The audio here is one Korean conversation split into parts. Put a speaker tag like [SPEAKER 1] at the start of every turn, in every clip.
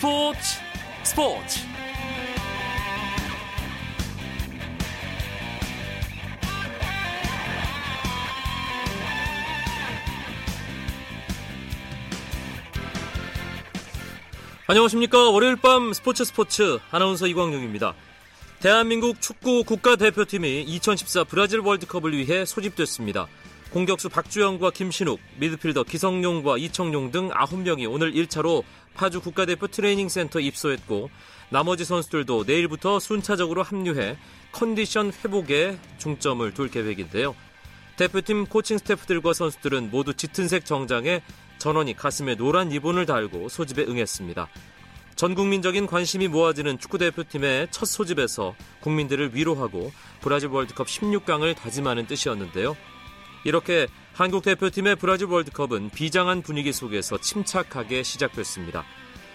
[SPEAKER 1] 스포츠 스포츠. 안녕하십니까. 월요일 밤 스포츠 스포츠. 아나운서 이광용입니다. 대한민국 축구 국가대표팀이 2014 브라질 월드컵을 위해 소집됐습니다 공격수 박주영과 김신욱, 미드필더 기성용과 이청용 등 9명이 오늘 1차로 파주 국가대표 트레이닝센터 입소했고 나머지 선수들도 내일부터 순차적으로 합류해 컨디션 회복에 중점을 둘 계획인데요. 대표팀 코칭 스태프들과 선수들은 모두 짙은색 정장에 전원이 가슴에 노란 리본을 달고 소집에 응했습니다. 전 국민적인 관심이 모아지는 축구대표팀의 첫 소집에서 국민들을 위로하고 브라질 월드컵 16강을 다짐하는 뜻이었는데요. 이렇게 한국 대표팀의 브라질 월드컵은 비장한 분위기 속에서 침착하게 시작됐습니다.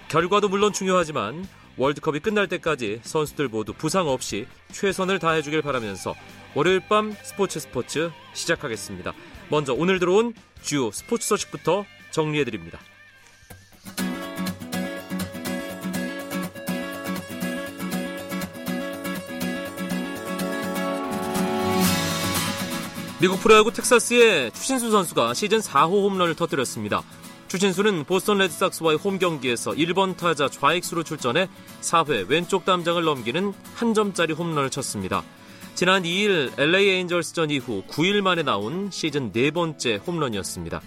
[SPEAKER 1] 결과도 물론 중요하지만 월드컵이 끝날 때까지 선수들 모두 부상 없이 최선을 다해주길 바라면서 월요일 밤 스포츠 스포츠 시작하겠습니다. 먼저 오늘 들어온 주요 스포츠 소식부터 정리해드립니다. 미국 프로야구 텍사스의 추신수 선수가 시즌 4호 홈런을 터뜨렸습니다. 추신수는 보스턴 레드삭스와의 홈 경기에서 1번 타자 좌익수로 출전해 4회 왼쪽 담장을 넘기는 한 점짜리 홈런을 쳤습니다. 지난 2일 LA 에인절스전 이후 9일 만에 나온 시즌 네 번째 홈런이었습니다.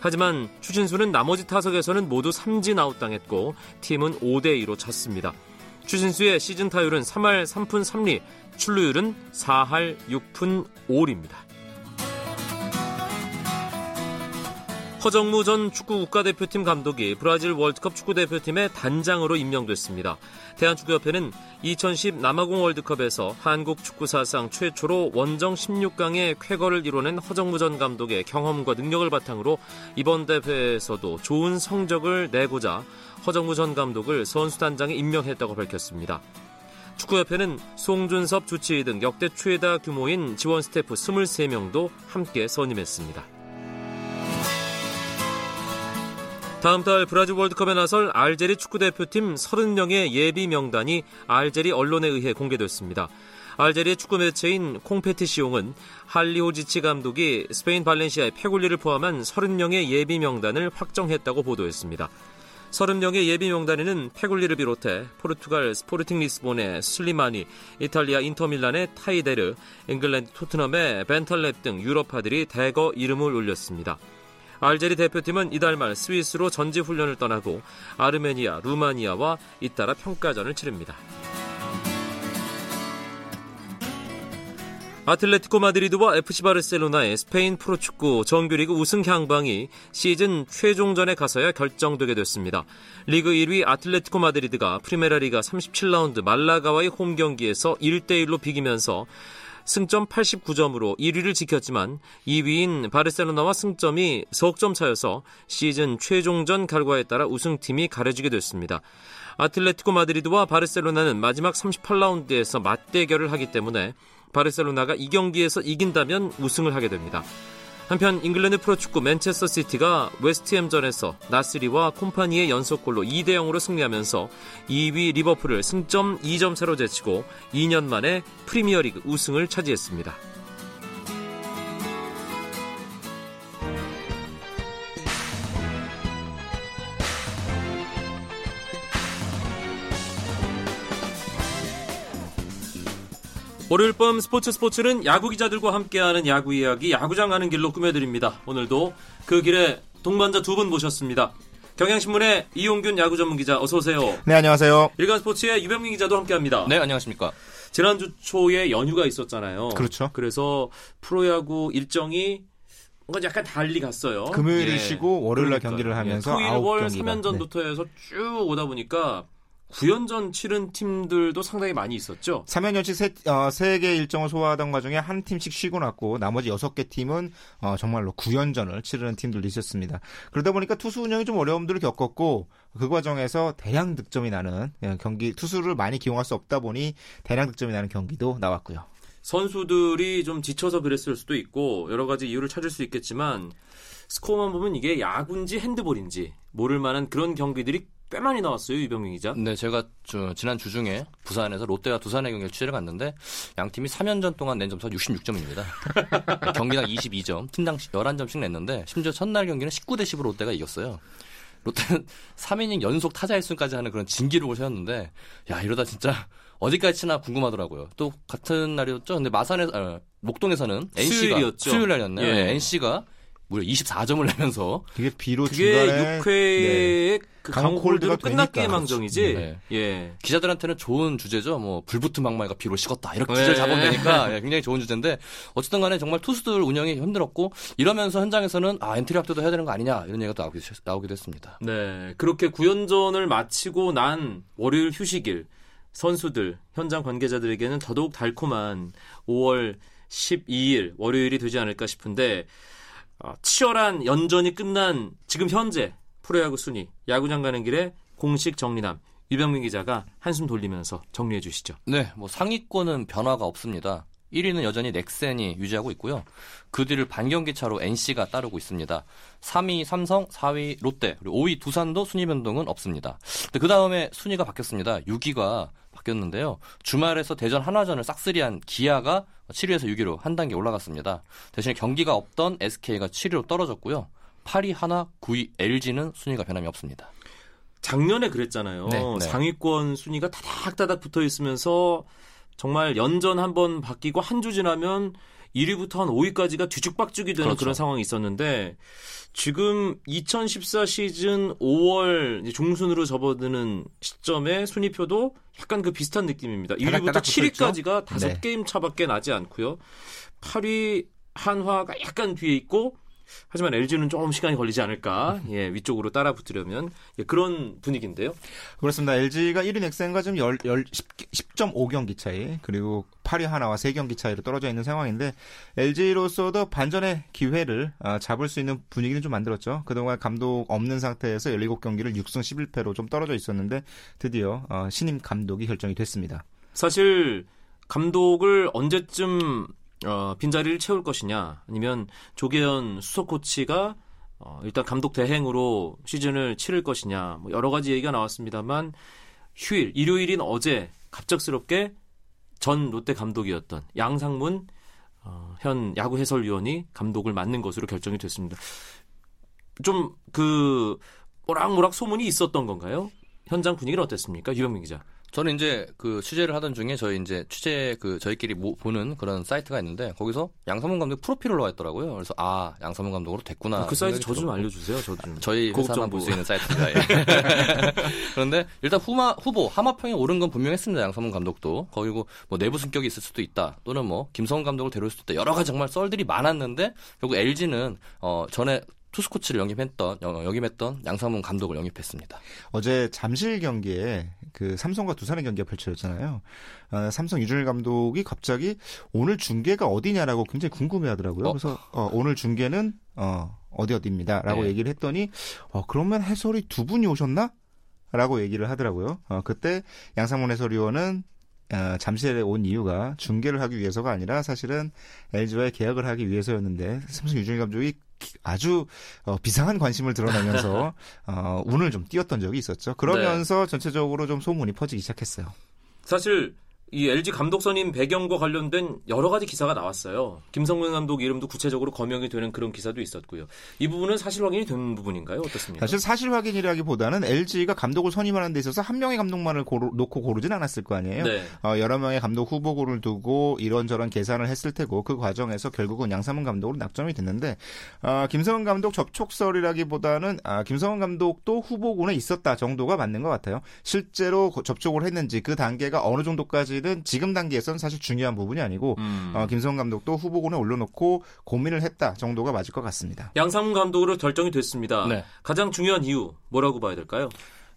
[SPEAKER 1] 하지만 추신수는 나머지 타석에서는 모두 삼진 아웃당했고 팀은 5대2로 졌습니다. 추신수의 시즌 타율은 3할 3푼 3리, 출루율은 4할 6푼 5리입니다. 허정무 전 축구 국가대표팀 감독이 브라질 월드컵 축구대표팀의 단장으로 임명됐습니다. 대한축구협회는 2010 남아공 월드컵에서 한국 축구 사상 최초로 원정 16강의 쾌거를 이뤄낸 허정무 전 감독의 경험과 능력을 바탕으로 이번 대회에서도 좋은 성적을 내고자 허정무 전 감독을 선수단장에 임명했다고 밝혔습니다. 축구협회는 송준섭 주치의 등 역대 최다 규모인 지원 스태프 23명도 함께 선임했습니다. 다음 달 브라질 월드컵에 나설 알제리 축구대표팀 30명의 예비 명단이 알제리 언론에 의해 공개됐습니다. 알제리의 축구 매체인 콩페티시옹은 할리호지치 감독이 스페인 발렌시아의 페굴리를 포함한 30명의 예비 명단을 확정했다고 보도했습니다. 30명의 예비 명단에는 페굴리를 비롯해 포르투갈 스포르팅 리스본의 슬리마니, 이탈리아 인터밀란의 타이데르, 잉글랜드 토트넘의 벤탈랩 등 유럽파들이 대거 이름을 올렸습니다. 알제리 대표팀은 이달 말 스위스로 전지 훈련을 떠나고 아르메니아, 루마니아와 잇따라 평가전을 치릅니다. 아틀레티코 마드리드와 FC 바르셀로나의 스페인 프로축구 정규리그 우승 향방이 시즌 최종전에 가서야 결정되게 됐습니다. 리그 1위 아틀레티코 마드리드가 프리메라리가 37라운드 말라가와의 홈 경기에서 1대1로 비기면서 승점 89점으로 1위를 지켰지만 2위인 바르셀로나와 승점이 석점 차여서 시즌 최종전 결과에 따라 우승팀이 가려지게 됐습니다. 아틀레티코 마드리드와 바르셀로나는 마지막 38라운드에서 맞대결을 하기 때문에 바르셀로나가 이 경기에서 이긴다면 우승을 하게 됩니다. 한편 잉글랜드 프로축구 맨체스터 시티가 웨스트햄전에서 나스리와 콤파니의 연속골로 2대 0으로 승리하면서 2위 리버풀을 승점 2점 차로 제치고 2년 만에 프리미어리그 우승을 차지했습니다. 월요일 밤 스포츠 스포츠는 야구 기자들과 함께하는 야구 이야기 야구장 가는 길로 꾸며드립니다. 오늘도 그 길에 동반자 두 분 모셨습니다. 경향신문의 이용균 야구 전문 기자 어서 오세요.
[SPEAKER 2] 네 안녕하세요.
[SPEAKER 1] 일간 스포츠의 유병민 기자도 함께합니다.
[SPEAKER 3] 네 안녕하십니까.
[SPEAKER 1] 지난주 초에 연휴가 있었잖아요.
[SPEAKER 2] 그렇죠.
[SPEAKER 1] 그래서 프로야구 일정이 뭔가 약간 달리 갔어요.
[SPEAKER 2] 금요일을 예. 쉬고 월요일 날 경기를 하면서
[SPEAKER 1] 토일 월 3연전부터 해서 쭉 오다 보니까 9연전 치른 팀들도 상당히 많이 있었죠.
[SPEAKER 2] 3연전씩 세, 어, 3개 일정을 소화하던 과정에 한 팀씩 쉬고 났고 나머지 6개 팀은 어, 정말로 9연전을 치르는 팀들도 있었습니다. 그러다 보니까 투수 운영이 좀 어려움들을 겪었고 그 과정에서 대량 득점이 나는 예, 경기 투수를 많이 기용할 수 없다 보니 대량 득점이 나는 경기도 나왔고요.
[SPEAKER 1] 선수들이 좀 지쳐서 그랬을 수도 있고 여러 가지 이유를 찾을 수 있겠지만 스코어만 보면 이게 야구인지 핸드볼인지 모를 만한 그런 경기들이 꽤 많이 나왔어요 유병민 기자.
[SPEAKER 3] 네, 제가 저, 지난 주 중에 부산에서 롯데와 두산의 경기를 취재를 갔는데 양 팀이 3연전 동안 낸 점수가 66점입니다. 경기당 22점, 팀당 11점씩 냈는데 심지어 첫날 경기는 19대 10으로 롯데가 이겼어요. 롯데는 3이닝 연속 타자 일승까지 하는 그런 진기록을 세웠는데 야 이러다 진짜 어디까지 치나 궁금하더라고요. 또 같은 날이었죠. 근데 마산에 아, 목동에서는 NC가
[SPEAKER 1] 수요일이었죠.
[SPEAKER 3] 수요일 날이었네요.
[SPEAKER 1] 예.
[SPEAKER 3] 네, NC가 무려 24점을 내면서
[SPEAKER 2] 그게 비로
[SPEAKER 1] 그게
[SPEAKER 2] 중간에
[SPEAKER 1] 6회에 그
[SPEAKER 2] 콜드가
[SPEAKER 1] 끝났기에. 망정이지.
[SPEAKER 3] 네.
[SPEAKER 1] 예.
[SPEAKER 3] 기자들한테는 좋은 주제죠. 뭐 불붙은 막말과 비로 식었다 이렇게
[SPEAKER 1] 네.
[SPEAKER 3] 기사를 잡으면 되니까 예, 굉장히 좋은 주제인데 어쨌든 간에 정말 투수들 운영이 힘들었고 이러면서 현장에서는 아 엔트리 확대도 해야 되는 거 아니냐 이런 얘기가 또 나오기, 나오기도 했습니다.
[SPEAKER 1] 네. 그렇게 구연전을 마치고 난 월요일 휴식일 선수들, 현장 관계자들에게는 더더욱 달콤한 5월 12일 월요일이 되지 않을까 싶은데 어, 치열한 연전이 끝난 지금 현재 프로야구 순위 야구장 가는 길에 공식 정리남 유병민 기자가 한숨 돌리면서 정리해 주시죠.
[SPEAKER 3] 네, 뭐 상위권은 변화가 없습니다. 1위는 여전히 넥센이 유지하고 있고요. 그 뒤를 반경기 차로 NC가 따르고 있습니다. 3위 삼성, 4위 롯데, 그리고 5위 두산도 순위 변동은 없습니다. 그 다음에 순위가 바뀌었습니다. 6위가 바뀌었는데요. 주말에서 대전 한화전을 싹쓸이한 기아가 7위에서 6위로 한 단계 올라갔습니다. 대신에 경기가 없던 SK가 7위로 떨어졌고요. 8위 하나, 9위 LG는 순위가 변함이 없습니다.
[SPEAKER 1] 작년에 그랬잖아요.
[SPEAKER 3] 네, 네.
[SPEAKER 1] 상위권 순위가 다닥다닥 붙어 있으면서 정말 연전 한 번 바뀌고 한 주 지나면 1위부터 한 5위까지가 뒤죽박죽이 되는
[SPEAKER 3] 그렇죠.
[SPEAKER 1] 그런 상황이 있었는데 지금 2014 시즌 5월 이제 중순으로 접어드는 시점에 순위표도 약간 그 비슷한 느낌입니다. 1위부터
[SPEAKER 2] 다닥다닥 붙어있죠?
[SPEAKER 1] 7위까지가 다섯
[SPEAKER 2] 네.
[SPEAKER 1] 게임 차밖에 나지 않고요. 8위 한화가 약간 뒤에 있고 하지만 LG는 조금 시간이 걸리지 않을까. 예, 위쪽으로 따라 붙으려면 예, 그런 분위기인데요.
[SPEAKER 2] 그렇습니다. LG가 1위 넥센과 지금 10, 10, 10.5경기 차이 그리고 8위 하나와 3경기 차이로 떨어져 있는 상황인데 LG로서도 반전의 기회를 아, 잡을 수 있는 분위기는 좀 만들었죠. 그동안 감독 없는 상태에서 17경기를 6승 11패로 좀 떨어져 있었는데 드디어 어, 신임 감독이 결정이 됐습니다.
[SPEAKER 1] 사실 감독을 언제쯤 어, 빈자리를 채울 것이냐 아니면 조계현 수석 코치가 어, 일단 감독 대행으로 시즌을 치를 것이냐 뭐 여러 가지 얘기가 나왔습니다만 휴일 일요일인 어제 갑작스럽게 전 롯데 감독이었던 양상문 어, 현 야구 해설위원이 감독을 맡는 것으로 결정이 됐습니다. 좀그 모락모락 소문이 있었던 건가요? 현장 분위기는 어땠습니까, 유병민 기자?
[SPEAKER 3] 저는 이제 그 취재를 하던 중에 저희 이제 취재 그 저희끼리 모- 보는 그런 사이트가 있는데 거기서 양성문 감독 프로필 올라와 있더라고요. 그래서 아 양성문 감독으로 됐구나.
[SPEAKER 1] 그 사이트 저 좀. 알려주세요. 저도 좀.
[SPEAKER 3] 저희 회사만. 볼 수 있는 사이트입니다. 예. 그런데 일단 후마, 후보 하마평에 오른 건 분명했습니다. 양성문 감독도 거기고 뭐 내부 승격이 있을 수도 있다. 또는 뭐 김성훈 감독을 데려올 수도 있다. 여러 가지 정말 썰들이 많았는데 결국 LG는 어 전에 투수 코치를 영입했던 영- 영입했던 양성문 감독을 영입했습니다.
[SPEAKER 2] 어제 잠실 경기에 그 삼성과 두산의 경기가 펼쳐졌잖아요. 어, 삼성 유준일 감독이 갑자기 오늘 중계가 어디냐라고 굉장히 궁금해하더라고요.
[SPEAKER 3] 어.
[SPEAKER 2] 그래서 어, 오늘 중계는 어, 어디 어디입니다라고
[SPEAKER 3] 네.
[SPEAKER 2] 얘기를 했더니 어, 그러면 해설이 두 분이 오셨나? 라고 얘기를 하더라고요. 어, 그때 양상문 해설위원은 어, 잠실에 온 이유가 중계를 하기 위해서가 아니라 사실은 LG와의 계약을 하기 위해서였는데 삼성 유준일 감독이 아주 어, 비상한 관심을 드러내면서 어, 운을 좀 띄웠던 적이 있었죠. 그러면서 전체적으로 좀 소문이 퍼지기 시작했어요.
[SPEAKER 1] 사실 이 LG 감독 선임 배경과 관련된 여러 가지 기사가 나왔어요. 김성근 감독 이름도 구체적으로 거명이 되는 그런 기사도 있었고요. 이 부분은 사실 확인이 된 부분인가요? 어떻습니까?
[SPEAKER 2] 사실 사실 확인이라기보다는 LG가 감독을 선임하는 데 있어서 한 명의 감독만을 고르, 놓고 고르진 않았을 거 아니에요.
[SPEAKER 1] 네.
[SPEAKER 2] 어, 여러 명의 감독 후보군을 두고 이런저런 계산을 했을 테고 그 과정에서 결국은 양상문 감독으로 낙점이 됐는데 어, 김성은 감독 접촉설이라기보다는 아, 김성은 감독도 후보군에 있었다 정도가 맞는 것 같아요. 실제로 고- 접촉을 했는지 그 단계가 어느 정도까지 는 지금 단계에서는 사실 중요한 부분이 아니고
[SPEAKER 1] 음.
[SPEAKER 2] 어, 김성은 감독도 후보군에 올려놓고 고민을 했다 정도가 맞을 것 같습니다.
[SPEAKER 1] 양상문 감독으로 결정이 됐습니다.
[SPEAKER 3] 네.
[SPEAKER 1] 가장 중요한 이유 뭐라고 봐야 될까요?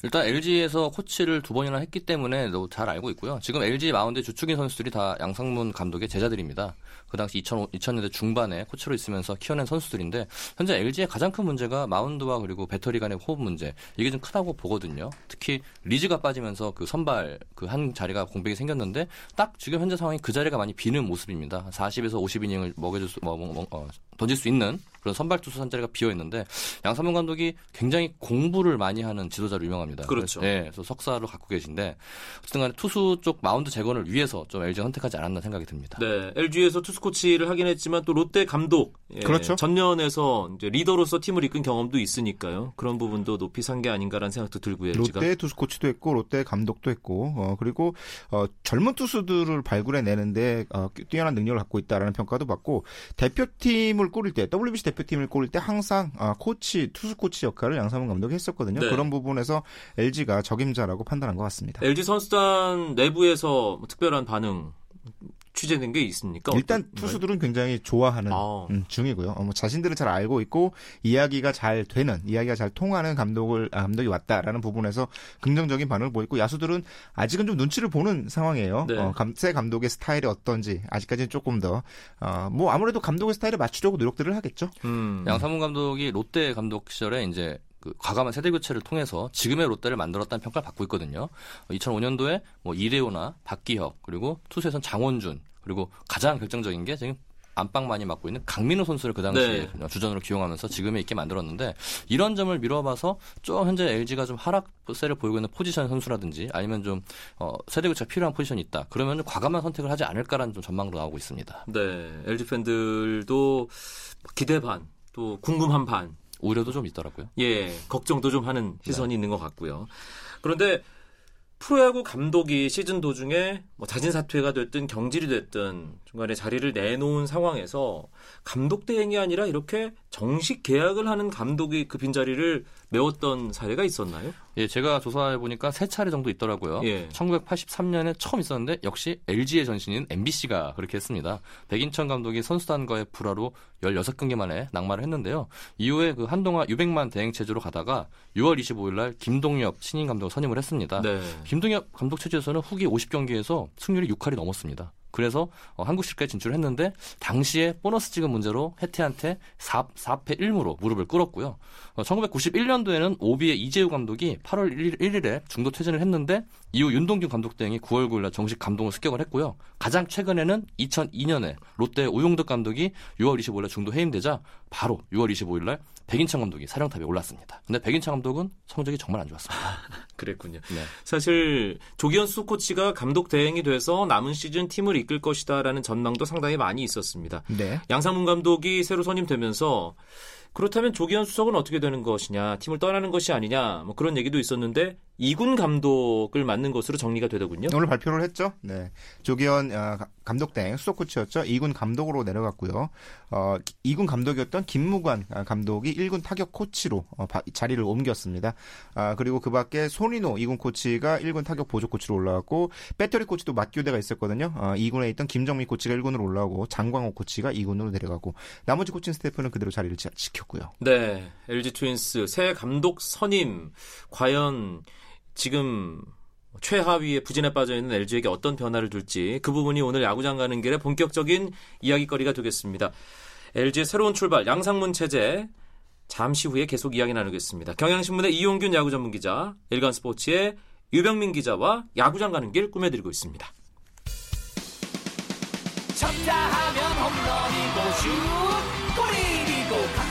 [SPEAKER 3] 일단 LG에서 코치를 두 번이나 했기 때문에 잘 알고 있고요. 지금 LG 마운드 주축인 선수들이 다 양상문 감독의 제자들입니다. 그 당시 2000, 2000년대 중반에 코치로 있으면서 키워낸 선수들인데 현재 LG의 가장 큰 문제가 마운드와 그리고 배터리 간의 호흡 문제 이게 좀 크다고 보거든요. 특히 리즈가 빠지면서 그 선발 그 한 자리가 공백이 생겼는데 딱 지금 현재 상황이 그 자리가 많이 비는 모습입니다. 40에서 50이닝을 먹여줄 수, 뭐, 뭐, 어, 던질 수 있는 그런 선발 투수 한 자리가 비어 있는데 양상문 감독이 굉장히 공부를 많이 하는 지도자로 유명합니다.
[SPEAKER 1] 그렇죠.
[SPEAKER 3] 네, 그래서 석사를 갖고 계신데 어쨌든 간에 투수 쪽 마운드 재건을 위해서 좀 LG가 선택하지 않았나 생각이 듭니다.
[SPEAKER 1] 네, LG에서 투수 코치를 하긴 했지만 또 롯데 감독 예,
[SPEAKER 2] 그렇죠.
[SPEAKER 1] 전년에서 이제 리더로서 팀을 이끈 경험도 있으니까요. 그런 부분도 높이 산 게 아닌가라는 생각도 들고요. LG가.
[SPEAKER 2] 롯데 투수 코치도 했고 롯데 감독도 했고 어, 그리고 어, 젊은 투수들을 발굴해내는데 어, 뛰어난 능력을 갖고 있다라는 평가도 받고 대표팀을 꾸릴 때 WBC 대표팀을 꾸릴 때 항상 어, 코치 투수 코치 역할을 양상문 감독이 했었거든요.
[SPEAKER 1] 네.
[SPEAKER 2] 그런 부분에서 LG가 적임자라고 판단한 것 같습니다.
[SPEAKER 1] LG 선수단 내부에서 뭐 특별한 반응 취재된 게 있습니까?
[SPEAKER 2] 일단 투수들은 굉장히 좋아하는
[SPEAKER 1] 아.
[SPEAKER 2] 음, 중이고요. 어, 뭐 자신들은 잘 알고 있고 이야기가 잘 되는 이야기가 잘 통하는 감독을 아, 감독이 왔다라는 부분에서 긍정적인 반응을 보이고 야수들은 아직은 좀 눈치를 보는 상황이에요.
[SPEAKER 1] 네.
[SPEAKER 2] 어, 감, 새 감독의 스타일이 어떤지 아직까지는 조금 더 어, 뭐 아무래도 감독의 스타일에 맞추려고 노력들을 하겠죠.
[SPEAKER 1] 음.
[SPEAKER 3] 양상문 감독이 롯데 감독 시절에 이제 그 과감한 세대 교체를 통해서 지금의 롯데를 만들었다는 평가를 받고 있거든요. 2005년도에 뭐 이대호나 박기혁 그리고 투수에선 장원준 그리고 가장 결정적인 게 지금 안방 많이 맡고 있는 강민호 선수를 그 당시에
[SPEAKER 1] 네.
[SPEAKER 3] 주전으로 기용하면서 지금에 있게 만들었는데 이런 점을 미뤄봐서 좀 현재 LG가 좀 하락세를 보이고 있는 포지션 선수라든지 아니면 좀 어, 세대 교체가 필요한 포지션이 있다. 그러면 좀 과감한 선택을 하지 않을까라는 좀 전망도 나오고 있습니다.
[SPEAKER 1] 네, LG 팬들도 기대 반, 또 궁금한 반,
[SPEAKER 3] 우려도 좀 있더라고요.
[SPEAKER 1] 예, 걱정도 좀 하는 시선이 있는 것 같고요. 그런데 프로야구 감독이 시즌 도중에 뭐 자진 사퇴가 됐든 경질이 됐든 중간에 자리를 내놓은 상황에서 감독 대행이 아니라 이렇게 정식 계약을 하는 감독이 그 빈자리를 메웠던 사례가 있었나요?
[SPEAKER 3] 예, 제가 조사해 보니까 세 차례 정도 있더라고요.
[SPEAKER 1] 예.
[SPEAKER 3] 1983년에 처음 있었는데 역시 LG의 전신인 MBC가 그렇게 했습니다. 백인천 감독이 선수단과의 불화로 16경기 만에 낙마를 했는데요. 이후에 그 한동안 유백만 대행 체제로 가다가 6월 25일 날 김동엽 신인 감독을 선임을 했습니다.
[SPEAKER 1] 네.
[SPEAKER 3] 김동엽 감독 체제에서는 후기 50경기에서 승률이 6할이 넘었습니다. 그래서 어, 한국 시리즈까지 진출했는데 당시에 보너스 지급 문제로 해태한테 4, 4패 1무로 무릎을 꿇었고요. 어, 1991년도에는 오비의 이재우 감독이 8월 1일, 에 중도 퇴진을 했는데 이후 윤동균 감독 등이 9월 9일 정식 감독을 습격을 했고요. 가장 최근에는 2002년에 롯데 오용덕 감독이 6월 25일 중도 해임되자 바로 6월 25일 날 백인창 감독이 사령탑에 올랐습니다. 근데 백인창 감독은 성적이 정말 안 좋았습니다.
[SPEAKER 1] 그랬군요.
[SPEAKER 3] 네.
[SPEAKER 1] 사실 조기현 수 코치가 감독 대행이 돼서 남은 시즌 팀을 이끌 것이다라는 전망도 상당히 많이 있었습니다.
[SPEAKER 2] 네.
[SPEAKER 1] 양상문 감독이 새로 선임되면서 그렇다면 조기현 수석은 어떻게 되는 것이냐, 팀을 떠나는 것이 아니냐, 뭐 그런 얘기도 있었는데 이군 감독을 맡는 것으로 정리가 되더군요.
[SPEAKER 2] 오늘 발표를 했죠. 네. 조계현 어, 가- 감독 대행 수석 코치였죠. 2군 감독으로 내려갔고요. 어, 2군 감독이었던 김무관 아, 감독이 1군 타격 코치로 어, 바- 자리를 옮겼습니다. 아, 그리고 그 밖에 손인호 2군 코치가 1군 타격 보조 코치로 올라왔고 배터리 코치도 맞교대가 있었거든요. 어, 2군에 있던 김정민 코치가 1군으로 올라오고 장광호 코치가 2군으로 내려가고 나머지 코칭 스태프는 그대로 자리를 지- 지켰고요.
[SPEAKER 1] 네, LG 트윈스 새 감독 선임 과연 지금 최하위에 부진에 빠져 있는 LG에게 어떤 변화를 줄지 그 부분이 오늘 야구장 가는 길에 본격적인 이야기거리가 되겠습니다. LG의 새로운 출발 양상문 체제 잠시 후에 계속 이야기 나누겠습니다. 경향신문의 이용균 야구 전문 기자, 일간스포츠의 유병민 기자와 야구장 가는 길 꾸며드리고 있습니다.
[SPEAKER 4] 쳤다 하면 홈런이고 슛 골이고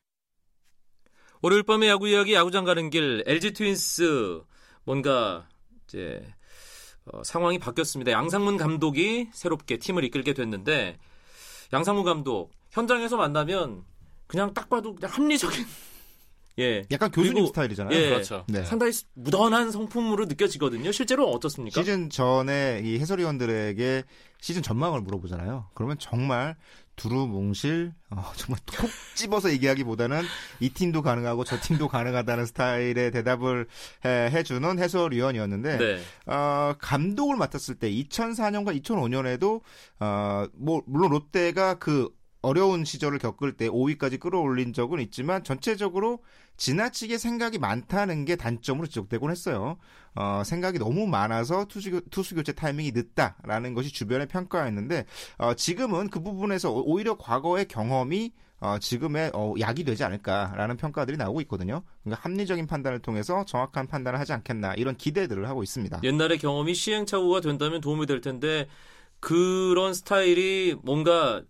[SPEAKER 1] 월요일 밤의 야구 이야기 야구장 가는 길 LG 트윈스 뭔가 이제 어, 상황이 바뀌었습니다. 양상문 감독이 새롭게 팀을 이끌게 됐는데 양상문 감독 현장에서 만나면 그냥 딱 봐도 그냥 합리적인 예.
[SPEAKER 2] 약간 교수님
[SPEAKER 1] 그리고-
[SPEAKER 2] 스타일이잖아요.
[SPEAKER 1] 예.
[SPEAKER 3] 그렇죠.
[SPEAKER 2] 네.
[SPEAKER 1] 상당히 무던한 성품으로 느껴지거든요. 실제로 어떻습니까?
[SPEAKER 2] 시즌 전에 이 해설위원들에게 시즌 전망을 물어보잖아요. 그러면 정말 두루뭉실 어, 정말 콕 집어서 얘기하기보다는 이 팀도 가능하고 저 팀도 가능하다는 스타일의 대답을 해, 해주는 해설위원이었는데
[SPEAKER 1] 네.
[SPEAKER 2] 어, 감독을 맡았을 때 2004년과 2005년에도 어, 뭐 물론 롯데가 그 어려운 시절을 겪을 때 5위까지 끌어올린 적은 있지만 전체적으로 지나치게 생각이 많다는 게 단점으로 지적되곤 했어요. 어, 생각이 너무 많아서 투수, 투수 교체 타이밍이 늦다라는 것이 주변의 평가였는데 어, 지금은 그 부분에서 오히려 과거의 경험이 어, 지금의 어, 약이 되지 않을까라는 평가들이 나오고 있거든요. 그러니까 합리적인 판단을 통해서 정확한 판단을 하지 않겠나 이런 기대들을 하고 있습니다.
[SPEAKER 1] 옛날의 경험이 시행착오가 된다면 도움이 될 텐데 그런 스타일이 뭔가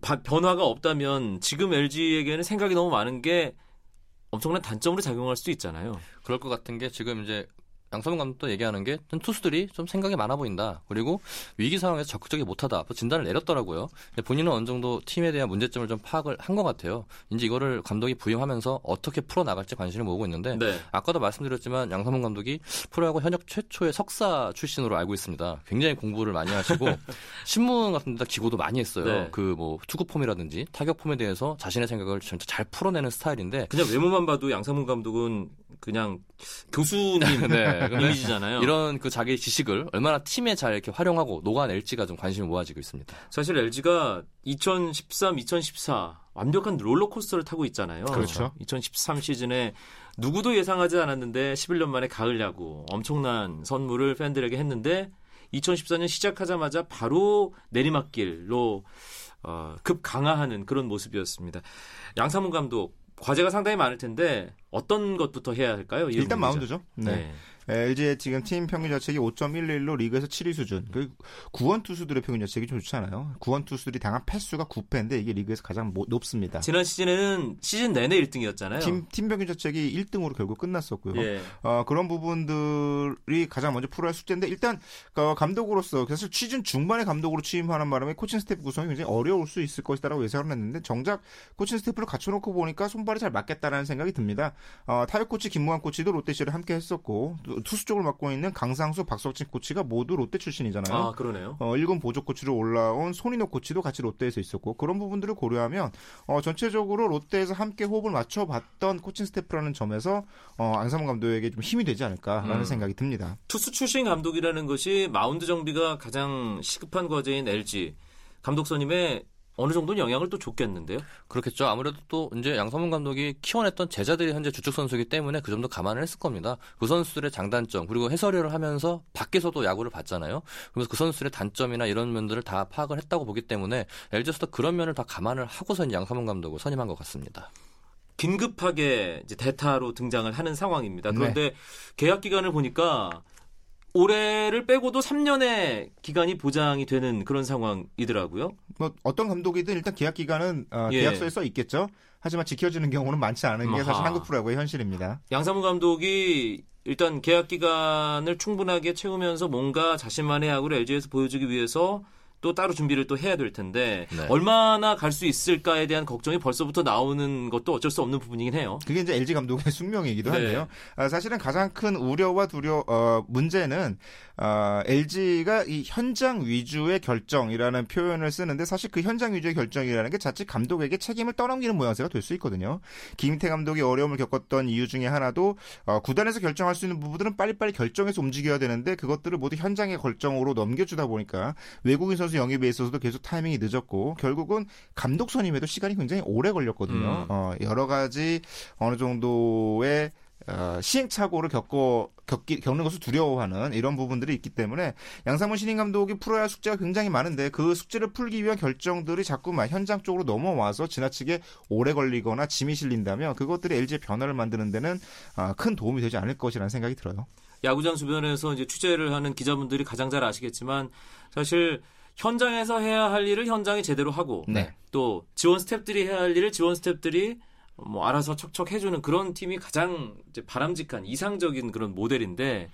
[SPEAKER 1] 바- 변화가 없다면 지금 LG에게는 생각이 너무 많은 게 엄청난 단점으로 작용할 수도 있잖아요.
[SPEAKER 3] 그럴 것 같은 게 지금 이제 양성훈 감독도 얘기하는 게 투수들이 좀 생각이 많아 보인다. 그리고 위기 상황에서 적극적이 못하다. 또 진단을 내렸더라고요. 본인은 어느 정도 팀에 대한 문제점을 좀 파악을 한 것 같아요. 이제 이거를 감독이 부임하면서 어떻게 풀어 나갈지 관심을 모으고 있는데
[SPEAKER 1] 네.
[SPEAKER 3] 아까도 말씀드렸지만 양성훈 감독이 프로야구 현역 최초의 석사 출신으로 알고 있습니다. 굉장히 공부를 많이 하시고 신문 같은 데다 기고도 많이 했어요.
[SPEAKER 1] 네.
[SPEAKER 3] 그뭐 투구 폼이라든지 타격 폼에 대해서 자신의 생각을 진짜 잘 풀어내는 스타일인데
[SPEAKER 1] 그냥 외모만 봐도 양상문 감독은 그냥 교수님
[SPEAKER 3] 네,
[SPEAKER 1] 이미지잖아요.
[SPEAKER 3] 이런 그 자기 지식을 얼마나 팀에 잘 이렇게 활용하고 녹아낼지가 좀 관심이 모아지고 있습니다.
[SPEAKER 1] 사실 LG가 2013, 2014 완벽한 롤러코스터를 타고 있잖아요.
[SPEAKER 2] 그렇죠.
[SPEAKER 1] 2013 시즌에 누구도 예상하지 않았는데 11년 만에 가을 야구 엄청난 선물을 팬들에게 했는데 2014년 시작하자마자 바로 내리막길로 어, 급 강화하는 그런 모습이었습니다. 양상문 감독 과제가 상당히 많을 텐데 어떤 것부터 해야 할까요?
[SPEAKER 2] 일단. 마운드죠. 네.
[SPEAKER 1] 네.
[SPEAKER 2] LG의 지금 팀 평균 자책이 5.11로 리그에서 7위 수준. 그 구원 투수들의 평균 자책이 좀 좋잖아요. 구원 투수들이 당한 패수가 9패인데 이게 리그에서 가장 모- 높습니다.
[SPEAKER 1] 지난 시즌에는 시즌 내내 1등이었잖아요.
[SPEAKER 2] 팀, 팀 평균 자책이 1등으로 결국 끝났었고요.
[SPEAKER 1] 예.
[SPEAKER 2] 어, 그런 부분들이 가장 먼저 풀어야 할 숙제인데 일단 어, 감독으로서 사실 시즌 중반에 감독으로 취임하는 바람에 코칭 스태프 구성이 굉장히 어려울 수 있을 것이다라고 예상을 했는데 정작 코칭 스태프를 갖춰놓고 보니까 손발이 잘 맞겠다라는 생각이 듭니다. 어, 타격 코치 김무관 코치도 롯데 시절에 함께 했었고 또 투수 쪽을 맡고 있는 강상수 박석진 코치가 모두 롯데 출신이잖아요.
[SPEAKER 1] 아, 그러네요.
[SPEAKER 2] 어, 일군 보조 코치로 올라온 손인호 코치도 같이 롯데에서 있었고 그런 부분들을 고려하면 어, 전체적으로 롯데에서 함께 호흡을 맞춰봤던 코칭 스태프라는 점에서 어, 양상문 감독에게 좀 힘이 되지 않을까라는
[SPEAKER 1] 음.
[SPEAKER 2] 생각이 듭니다.
[SPEAKER 1] 투수 출신 감독이라는 것이 마운드 정비가 가장 시급한 과제인 LG 감독 선임에 어느 정도는 영향을 또 줬겠는데요.
[SPEAKER 3] 그렇겠죠. 아무래도 또 이제 양성문 감독이 키워냈던 제자들이 현재 주축 선수이기 때문에 그 점도 감안을 했을 겁니다. 그 선수들의 장단점 그리고 해설위를 하면서 밖에서도 야구를 봤잖아요. 그래서 그 선수들의 단점이나 이런 면들을 다 파악을 했다고 보기 때문에 LG에서도 그런 면을 다 감안을 하고서 이제 양성문 감독을 선임한 것 같습니다.
[SPEAKER 1] 긴급하게 이제 대타로 등장을 하는 상황입니다.
[SPEAKER 2] 네.
[SPEAKER 1] 그런데 계약 기간을 보니까 올해를 빼고도 3년의 기간이 보장이 되는 그런 상황이더라고요.
[SPEAKER 2] 뭐 어떤 감독이든 일단 계약 기간은 어,
[SPEAKER 1] 예.
[SPEAKER 2] 계약서에 써 있겠죠. 하지만 지켜지는 경우는 많지 않은 게 사실
[SPEAKER 1] 아하.
[SPEAKER 2] 한국 프로야구의 현실입니다.
[SPEAKER 1] 양상문 감독이 일단 계약 기간을 충분하게 채우면서 뭔가 자신만의 야구를 LG에서 보여주기 위해서 또 따로 준비를 또 해야 될 텐데
[SPEAKER 3] 네.
[SPEAKER 1] 얼마나 갈 수 있을까에 대한 걱정이 벌써부터 나오는 것도 어쩔 수 없는 부분이긴 해요.
[SPEAKER 2] 그게 이제 LG 감독의 숙명이기도
[SPEAKER 1] 네.
[SPEAKER 2] 한데요. 아, 사실은 가장 큰 우려와 두려 어, 문제는 어, LG가 이 현장 위주의 결정이라는 표현을 쓰는데 사실 그 현장 위주의 결정이라는 게 자칫 감독에게 책임을 떠넘기는 모양새가 될 수 있거든요. 김태 감독이 어려움을 겪었던 이유 중에 하나도 어, 구단에서 결정할 수 있는 부분들은 빨리빨리 결정해서 움직여야 되는데 그것들을 모두 현장의 결정으로 넘겨주다 보니까 외국인 선수 영입에 있어서도 계속 타이밍이 늦었고 결국은 감독 선임에도 시간이 굉장히 오래 걸렸거든요.
[SPEAKER 1] 음.
[SPEAKER 2] 어, 여러 가지 어느 정도의 어, 시행착오를 겪고 겪기, 겪는 것을 두려워하는 이런 부분들이 있기 때문에 양상문 신인 감독이 풀어야 할 숙제가 굉장히 많은데 그 숙제를 풀기 위한 결정들이 자꾸만 현장 쪽으로 넘어와서 지나치게 오래 걸리거나 짐이 실린다면 그것들이 LG의 변화를 만드는 데는 아, 큰 도움이 되지 않을 것이라는 생각이 들어요.
[SPEAKER 1] 야구장 주변에서 이제 취재를 하는 기자분들이 가장 잘 아시겠지만 사실 현장에서 해야 할 일을 현장에 제대로 하고
[SPEAKER 2] 네.
[SPEAKER 1] 또 지원 스탭들이 해야 할 일을 지원 스탭들이 뭐 알아서 척척 해주는 그런 팀이 가장 바람직한 이상적인 그런 모델인데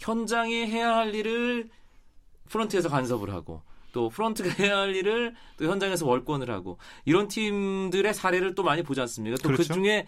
[SPEAKER 1] 현장에 해야 할 일을 프런트에서 간섭을 하고 또 프런트가 해야 할 일을 또 현장에서 월권을 하고 이런 팀들의 사례를 또 많이 보지 않습니까? 또그
[SPEAKER 2] 그렇죠.
[SPEAKER 1] 중에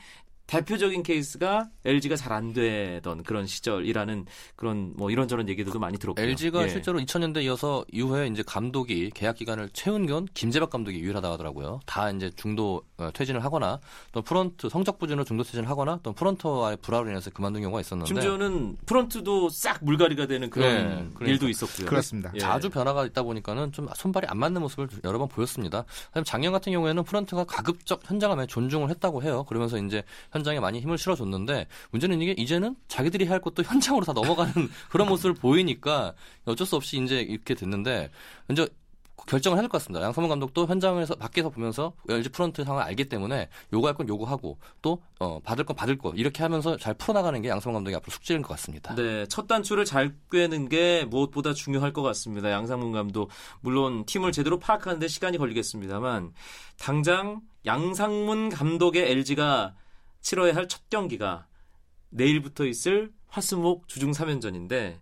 [SPEAKER 1] 대표적인 케이스가 LG가 잘 안 되던 그런 시절이라는 그런 뭐 이런저런 얘기들도 많이 들었고요.
[SPEAKER 3] LG가
[SPEAKER 1] 예.
[SPEAKER 3] 실제로 2000년대 이어서 이후에 이제 감독이 계약 기간을 채운 건 김재박 감독이 유일하다고 하더라고요. 다 이제 중도 어, 퇴진을 하거나 또 프런트 성적 부진으로 중도 퇴진을 하거나 또 프런트와의 불화로 인해서 그만둔 경우가 있었는데
[SPEAKER 1] 심지어는 프런트도 싹 물갈이가 되는 그런
[SPEAKER 3] 네, 그러니까.
[SPEAKER 1] 일도 있었고요.
[SPEAKER 2] 그렇습니다.
[SPEAKER 1] 예.
[SPEAKER 3] 자주 변화가 있다 보니까는 좀 손발이 안 맞는 모습을 여러 번 보였습니다. 하지만 작년 같은 경우에는 프런트가 가급적 현장을 많이 존중을 했다고 해요. 그러면서 이제 현 장에 많이 힘을 실어줬는데 문제는 이게 이제는 자기들이 할 것도 현장으로 다 넘어가는 그런 모습을 보이니까 어쩔 수 없이 이제 이렇게 됐는데 이제 결정을 해야 될 것 같습니다. 양성문 감독도 현장에서 밖에서 보면서 LG 프런트 상황을 알기 때문에 요구할 건 요구하고 또 어, 받을 건 받을 거 이렇게 하면서 잘 풀어나가는 게 양성문 감독이 앞으로 숙제인 것 같습니다.
[SPEAKER 1] 네, 첫 단추를 잘 꿰는 게 무엇보다 중요할 것 같습니다. 양상문 감독. 물론 팀을 제대로 파악하는데 시간이 걸리겠습니다만 당장 양상문 감독의 LG가 치러야 할 첫 경기가 내일부터 있을 화수목 주중 3연전인데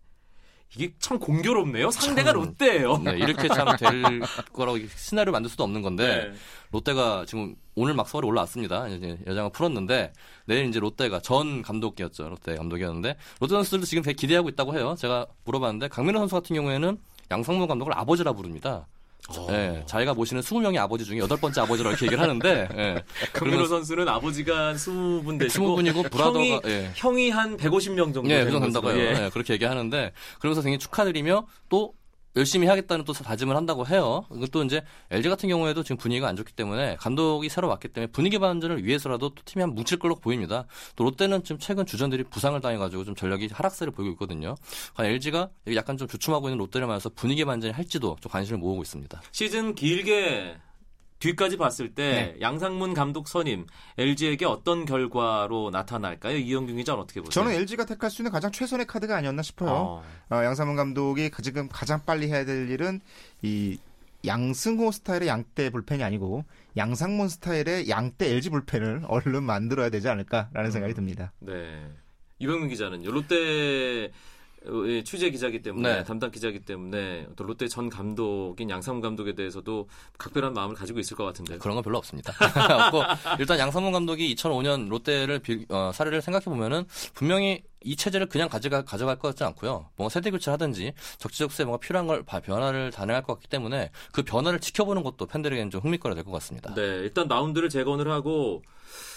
[SPEAKER 1] 이게 참 공교롭네요. 상대가
[SPEAKER 3] 참,
[SPEAKER 1] 롯데예요.
[SPEAKER 3] 네, 이렇게 참 될 거라고 시나리오 만들 수도 없는 건데
[SPEAKER 1] 네.
[SPEAKER 3] 롯데가 지금 오늘 막 서울에 올라왔습니다. 이제 여장을 풀었는데 내일 이제 롯데가 전 감독이었죠. 롯데 감독이었는데 롯데 선수들도 지금 되게 기대하고 있다고 해요. 제가 물어봤는데 강민호 선수 같은 경우에는 양상문 감독을 아버지라 부릅니다.
[SPEAKER 1] 어.
[SPEAKER 3] 예, 자기가 모시는 20명의 아버지 중에 여덟 번째 아버지라고 이렇게 얘기를 하는데 예,
[SPEAKER 1] 강민호 선수는 아버지가 한 20분 되시고
[SPEAKER 3] 20분이고 브라더가
[SPEAKER 1] 형이,
[SPEAKER 3] 예.
[SPEAKER 1] 형이 한 150명 정도
[SPEAKER 3] 예, 그 정도 된다고요.
[SPEAKER 1] 예.
[SPEAKER 3] 예, 그렇게 얘기하는데 그러면서 굉장히 축하드리며 또 열심히 하겠다는 또 다짐을 한다고 해요. 이것도 이제 LG 같은 경우에도 지금 분위기가 안 좋기 때문에 감독이 새로 왔기 때문에 분위기 반전을 위해서라도 또 팀이 한 뭉칠 걸로 보입니다. 또 롯데는 지금 최근 주전들이 부상을 당해가지고 좀 전력이 하락세를 보이고 있거든요. LG가 약간 좀 주춤하고 있는 롯데를 만나서 분위기 반전이 할지도 좀 관심을 모으고 있습니다.
[SPEAKER 1] 시즌 길게 뒤까지 봤을 때
[SPEAKER 2] 네.
[SPEAKER 1] 양상문 감독 선임 LG에게 어떤 결과로 나타날까요? 이영균 기자는 어떻게 보세요?
[SPEAKER 2] 저는 LG가 택할 수 있는 가장 최선의 카드가 아니었나 싶어요.
[SPEAKER 1] 어,
[SPEAKER 2] 어, 양상문 감독이 지금 가장 빨리 해야 될 일은 이 양승호 스타일의 양대 불펜이 아니고 양상문 스타일의 양대 LG 불펜을 얼른 만들어야 되지 않을까라는 생각이 듭니다.
[SPEAKER 1] 네. 이병민 기자는요. 롯데 의 취재 기자기 때문에
[SPEAKER 3] 네.
[SPEAKER 1] 담당 기자기 때문에 또 롯데 전 감독인 양상문 감독에 대해서도 각별한 마음을 가지고 있을 것 같은데요.
[SPEAKER 3] 그런 건 별로 없습니다. 없고 일단 양상문 감독이 2005년 롯데를 빌- 어, 사례를 생각해 보면은 분명히 이 체제를 그냥 가져가, 가져갈 것 같지 않고요. 뭔가 세대 교체를 하든지 적지적소에 뭔가 필요한 걸 바- 변화를 단행할 것 같기 때문에 그 변화를 지켜보는 것도 팬들에게는 좀 흥미거리가 될 것 같습니다.
[SPEAKER 1] 네, 일단 마운드를 재건을 하고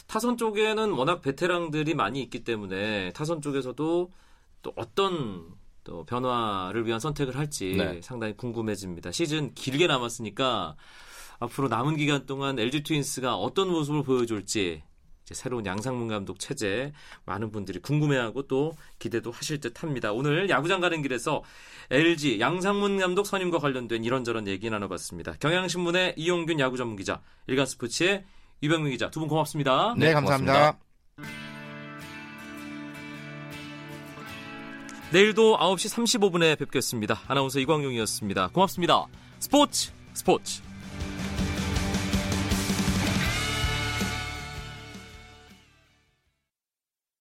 [SPEAKER 1] 타선 쪽에는 워낙 베테랑들이 많이 있기 때문에 타선 쪽에서도 또 어떤 또 변화를 위한 선택을 할지
[SPEAKER 3] 네.
[SPEAKER 1] 상당히 궁금해집니다. 시즌 길게 남았으니까 앞으로 남은 기간 동안 LG 트윈스가 어떤 모습을 보여줄지 이제 새로운 양상문 감독 체제 많은 분들이 궁금해하고 또 기대도 하실 듯합니다. 오늘 야구장 가는 길에서 LG 양상문 감독 선임과 관련된 이런저런 얘기 나눠봤습니다. 경향신문의 이용균 야구 전문 기자, 일간스포츠의 유병민 기자 두 분 고맙습니다.
[SPEAKER 3] 네,
[SPEAKER 2] 네, 감사합니다.
[SPEAKER 3] 고맙습니다.
[SPEAKER 1] 내일도 9시 35분에 뵙겠습니다. 아나운서 이광용이었습니다. 고맙습니다. 스포츠 스포츠